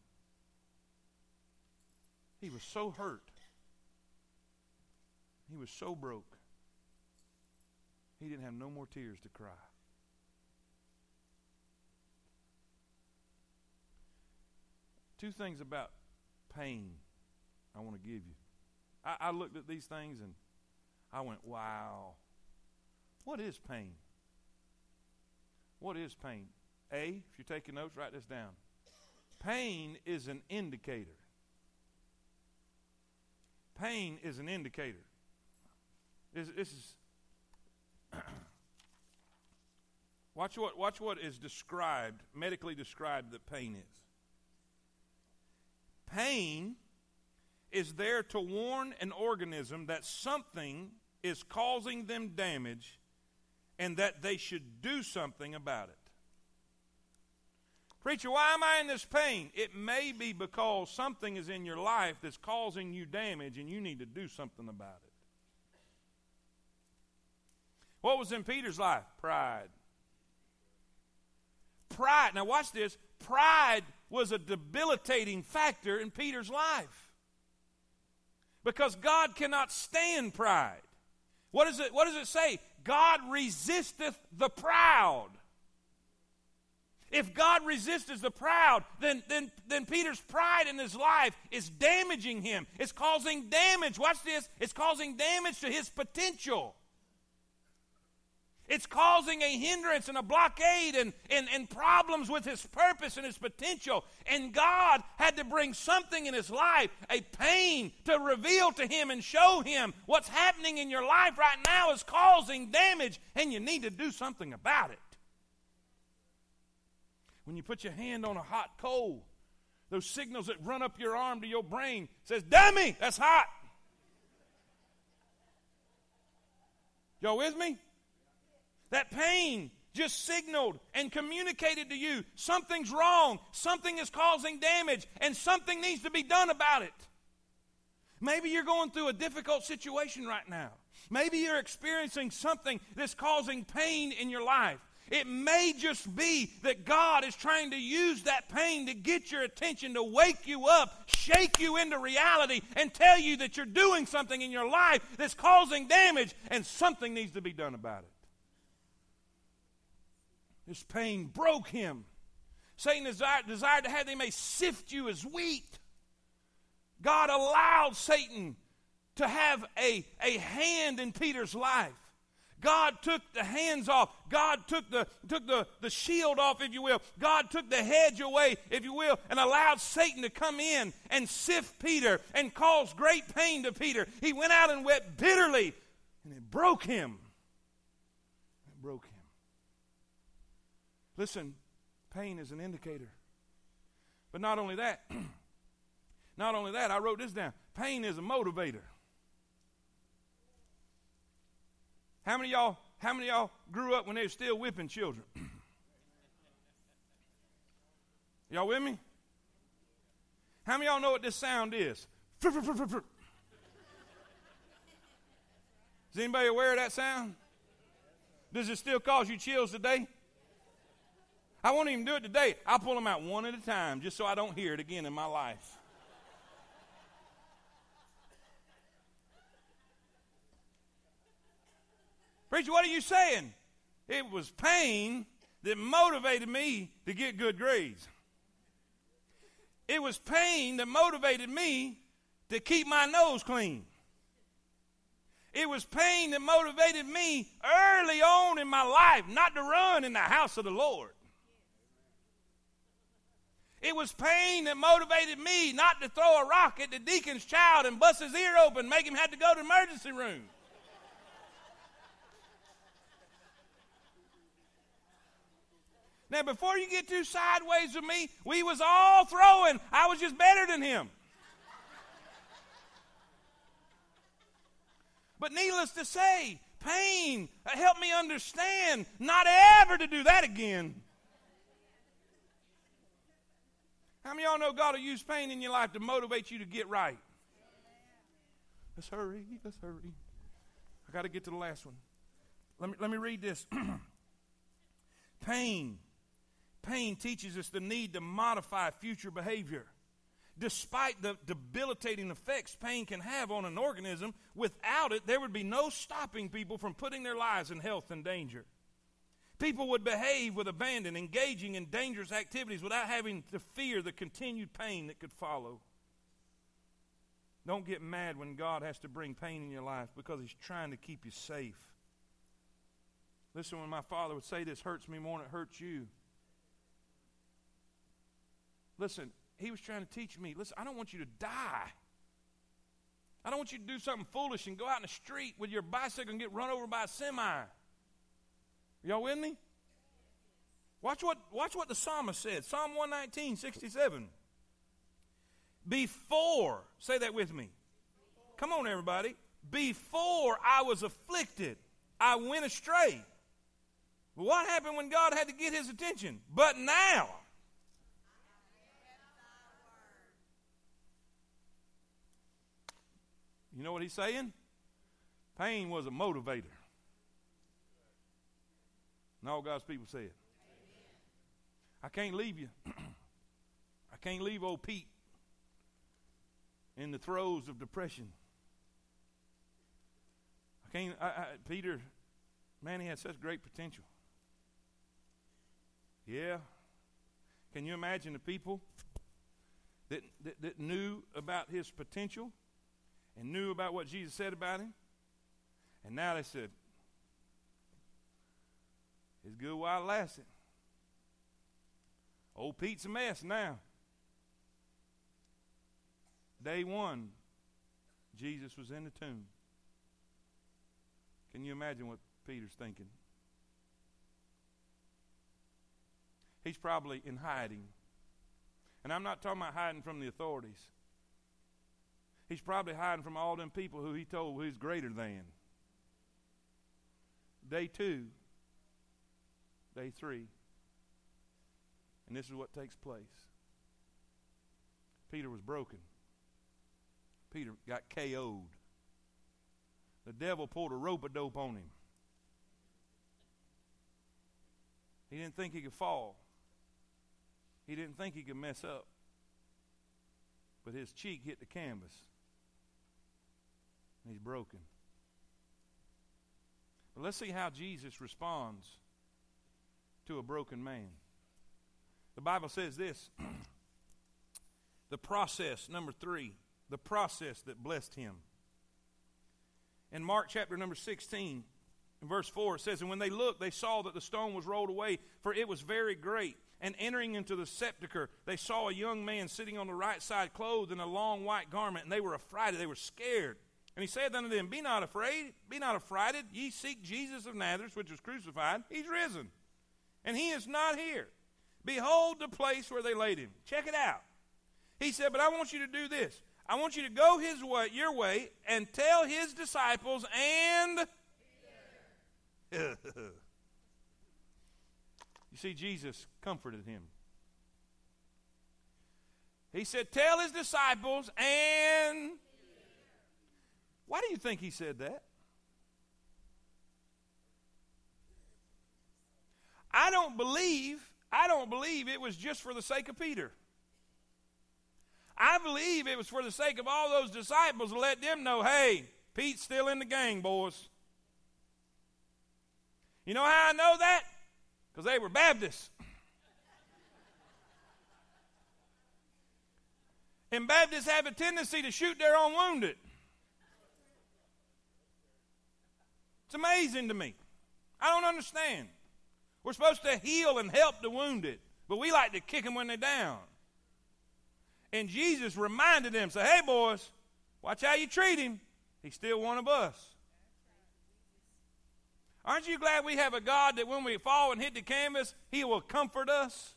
He was so hurt. He was so broke. He didn't have no more tears to cry. Two things about pain I want to give you. I, I looked at these things and I went, wow. What is pain? What is pain? A, if you're taking notes, write this down. Pain is an indicator. Pain is an indicator. This, this is [CLEARS THROAT] watch what watch what is described, medically described that pain is. Pain is there to warn an organism that something is causing them damage and that they should do something about it. Preacher, why am I in this pain? It may be because something is in your life that's causing you damage and you need to do something about it. What was in Peter's life? Pride. Pride. Now, watch this. Pride was a debilitating factor in Peter's life. Because God cannot stand pride. What, is it, what does it say? God resisteth the proud. If God resisteth the proud, then, then, then Peter's pride in his life is damaging him. It's causing damage. Watch this. It's causing damage to his potential. It's causing a hindrance and a blockade and, and, and problems with his purpose and his potential. And God had to bring something in his life, a pain, to reveal to him and show him what's happening in your life right now is causing damage, and you need to do something about it. When you put your hand on a hot coal, those signals that run up your arm to your brain says, Dummy, that's hot. Y'all with me? That pain just signaled and communicated to you something's wrong, something is causing damage, and something needs to be done about it. Maybe you're going through a difficult situation right now. Maybe you're experiencing something that's causing pain in your life. It may just be that God is trying to use that pain to get your attention, to wake you up, shake you into reality, and tell you that you're doing something in your life that's causing damage and something needs to be done about it. This pain broke him. Satan desired, desired to have they may sift you as wheat. God allowed Satan to have a, a hand in Peter's life. God took the hands off. God took the, took the, the shield off, if you will. God took the hedge away, if you will, and allowed Satan to come in and sift Peter and cause great pain to Peter. He went out and wept bitterly, and it broke him. It broke him. Listen, pain is an indicator. But not only that, [CLEARS THROAT] not only that, I wrote this down. Pain is a motivator. How many y'all, how many y'all grew up when they were still whipping children? [CLEARS THROAT] y'all with me? How many y'all know what this sound is? Is anybody aware of that sound? Does it still cause you chills today? I won't even do it today. I'll pull them out one at a time just so I don't hear it again in my life. Preacher, what are you saying? It was pain that motivated me to get good grades. It was pain that motivated me to keep my nose clean. It was pain that motivated me early on in my life not to run in the house of the Lord. It was pain that motivated me not to throw a rock at the deacon's child and bust his ear open, make him have to go to the emergency room. Now, before you get too sideways with me, we was all throwing. I was just better than him. But needless to say, pain helped me understand not ever to do that again. How many of y'all know God will use pain in your life to motivate you to get right? Let's hurry, let's hurry. I got to get to the last one. Let me, let me read this. [CLEARS THROAT] pain Pain teaches us the need to modify future behavior. Despite the debilitating effects pain can have on an organism, without it, there would be no stopping people from putting their lives in health and danger. People would behave with abandon, engaging in dangerous activities without having to fear the continued pain that could follow. Don't get mad when God has to bring pain in your life because He's trying to keep you safe. Listen, when my father would say this hurts me more than it hurts you, Listen, he was trying to teach me listen, I don't want you to die. I don't want you to do something foolish and go out in the street with your bicycle and get run over by a semi. Y'all with me? Watch what, watch what the psalmist said. Psalm 119, 67. Before, say that with me. Come on, everybody. Before I was afflicted, I went astray. What happened when God had to get his attention? But now, You know what he's saying? Pain was a motivator. And all God's people said. I can't leave you. [CLEARS THROAT] I can't leave old Pete in the throes of depression. I can't, I, I, Peter, man, he had such great potential. Yeah. Can you imagine the people that, that, that knew about his potential? and knew about what Jesus said about him. And now they said, it's good while it lasted. Old Pete's a mess now. Day one, Jesus was in the tomb. Can you imagine what Peter's thinking? He's probably in hiding. And I'm not talking about hiding from the authorities. He's probably hiding from all them people who he told he's greater than. Day two, day three, and this is what takes place. Peter was broken. Peter got KO'd. The devil pulled a rope a dope on him. He didn't think he could fall. He didn't think he could mess up. But his cheek hit the canvas. And he's broken. But let's see how Jesus responds to a broken man. The Bible says this [CLEARS THROAT] the process, number three, the process that blessed him. In Mark chapter number 16, verse 4, it says, And when they looked, they saw that the stone was rolled away, for it was very great. And entering into the sepulchre, they saw a young man sitting on the right side, clothed in a long white garment, and they were affrighted, they were scared. And he said unto them, Be not afraid, be not affrighted. Ye seek Jesus of Nazareth, which was crucified. He's risen. And he is not here. Behold the place where they laid him. Check it out. He said, But I want you to do this. I want you to go his way, your way, and tell his disciples and. [LAUGHS] you see, Jesus comforted him. He said, Tell his disciples and. Why do you think he said that? I don't believe, I don't believe it was just for the sake of Peter. I believe it was for the sake of all those disciples to let them know, hey, Pete's still in the gang, boys. You know how I know that? Because they were Baptists. [LAUGHS] and Baptists have a tendency to shoot their own wounded. It's amazing to me. I don't understand. We're supposed to heal and help the wounded, but we like to kick them when they're down. And Jesus reminded them, say, hey, boys, watch how you treat him. He's still one of us. Aren't you glad we have a God that when we fall and hit the canvas, he will comfort us?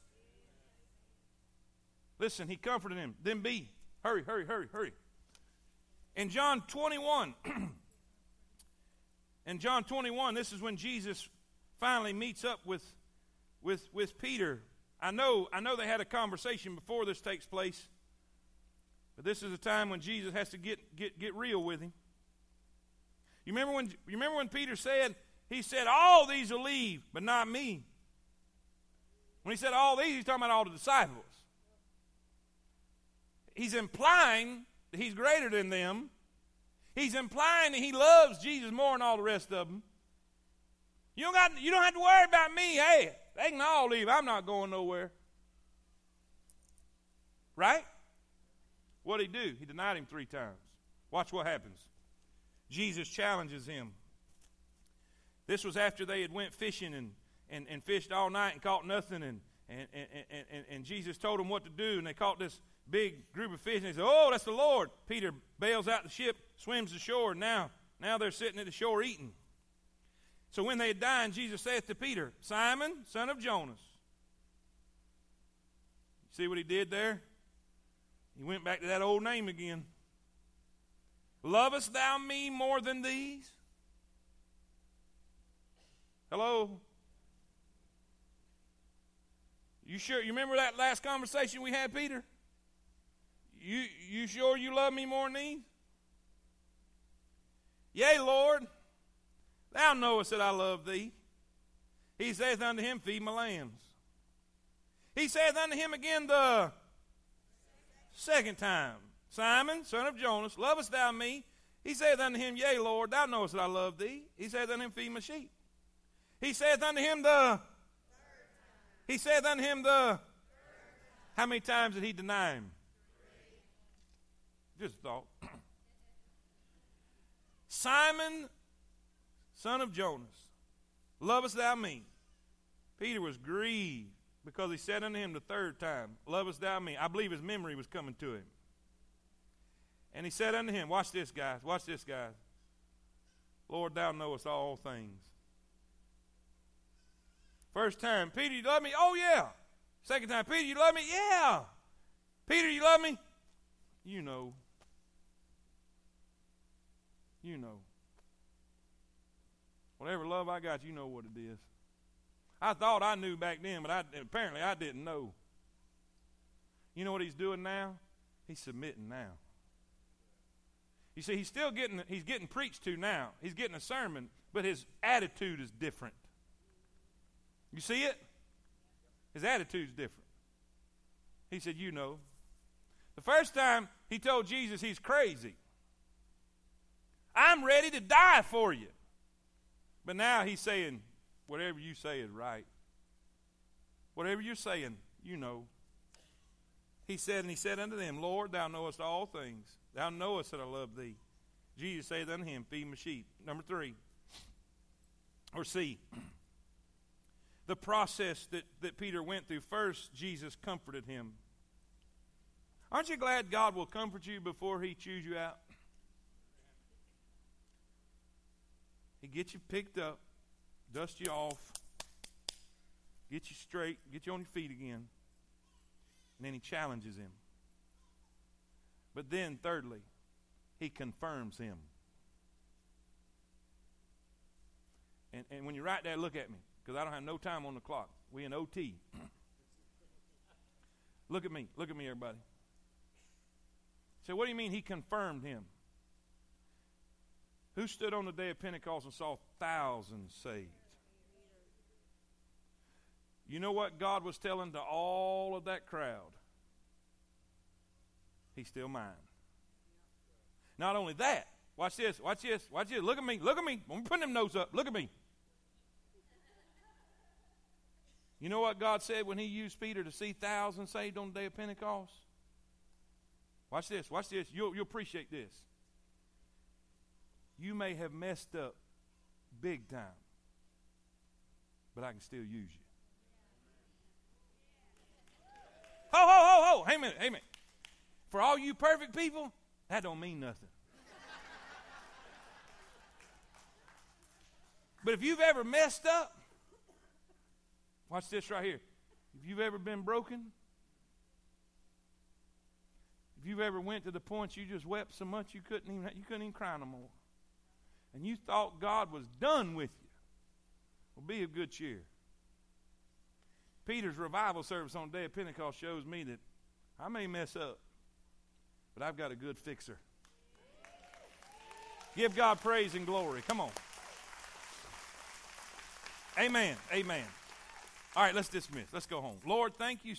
Listen, he comforted him. Then be. Hurry, hurry, hurry, hurry. In John 21, [CLEARS THROAT] in John 21, this is when Jesus finally meets up with, with, with Peter. I know, I know they had a conversation before this takes place. But this is a time when Jesus has to get, get, get real with him. You remember when you remember when Peter said, he said, All these will leave, but not me. When he said all these, he's talking about all the disciples. He's implying that he's greater than them. He's implying that he loves Jesus more than all the rest of them. You don't, got, you don't have to worry about me. Hey, they can all leave. I'm not going nowhere. Right? What did he do? He denied him three times. Watch what happens. Jesus challenges him. This was after they had went fishing and, and, and fished all night and caught nothing. And, and, and, and, and Jesus told them what to do. And they caught this big group of fish. And they said, Oh, that's the Lord. Peter bails out the ship, swims to shore. Now, now they're sitting at the shore eating. So when they had dined, Jesus saith to Peter, Simon, son of Jonas. You See what he did there? He went back to that old name again. Lovest thou me more than these? Hello? You sure you remember that last conversation we had, Peter? You you sure you love me more than these? Yea, Lord, thou knowest that I love thee. He saith unto him, Feed my lambs. He saith unto him again the Second time, Simon, son of Jonas, lovest thou me? He saith unto him, Yea, Lord, thou knowest that I love thee. He saith unto him, Feed my sheep. He saith unto him the He saith unto him the How many times did he deny him? Just a thought. [CLEARS THROAT] Simon, son of Jonas, lovest thou me? Peter was grieved because he said unto him the third time, Lovest thou me? I believe his memory was coming to him. And he said unto him, Watch this, guys. Watch this, guys. Lord, thou knowest all things. First time, Peter, you love me? Oh, yeah. Second time, Peter, you love me? Yeah. Peter, you love me? You know. You know. Whatever love I got, you know what it is. I thought I knew back then, but I, apparently I didn't know. You know what he's doing now? He's submitting now. You see, he's still getting he's getting preached to now. He's getting a sermon, but his attitude is different. You see it? His attitude's different. He said, You know. The first time he told Jesus he's crazy. I'm ready to die for you. But now he's saying, Whatever you say is right. Whatever you're saying, you know. He said, And he said unto them, Lord, thou knowest all things. Thou knowest that I love thee. Jesus saith unto him, Feed my sheep. Number three, or C, the process that, that Peter went through. First, Jesus comforted him. Aren't you glad God will comfort you before he chews you out? He gets you picked up, dust you off, get you straight, get you on your feet again, and then he challenges him. But then, thirdly, he confirms him. And, and when you write that, look at me, because I don't have no time on the clock. We in OT. look at me. Look at me, everybody. So, what do you mean he confirmed him? Who stood on the day of Pentecost and saw thousands saved? You know what God was telling to all of that crowd? He's still mine. Not only that, watch this, watch this, watch this. Look at me, look at me. I'm putting them nose up. Look at me. You know what God said when He used Peter to see thousands saved on the day of Pentecost? Watch this, watch this. You'll, you'll appreciate this. You may have messed up big time, but I can still use you. Ho, ho, ho, ho. Hey, minute, hey, minute. For all you perfect people, that don't mean nothing. but if you've ever messed up, watch this right here. If you've ever been broken, if you've ever went to the point you just wept so much you couldn't even you couldn't even cry no more, and you thought God was done with you, well, be of good cheer. Peter's revival service on the day of Pentecost shows me that I may mess up, but I've got a good fixer. Give God praise and glory. Come on. Amen. Amen. All right, let's dismiss. Let's go home. Lord, thank you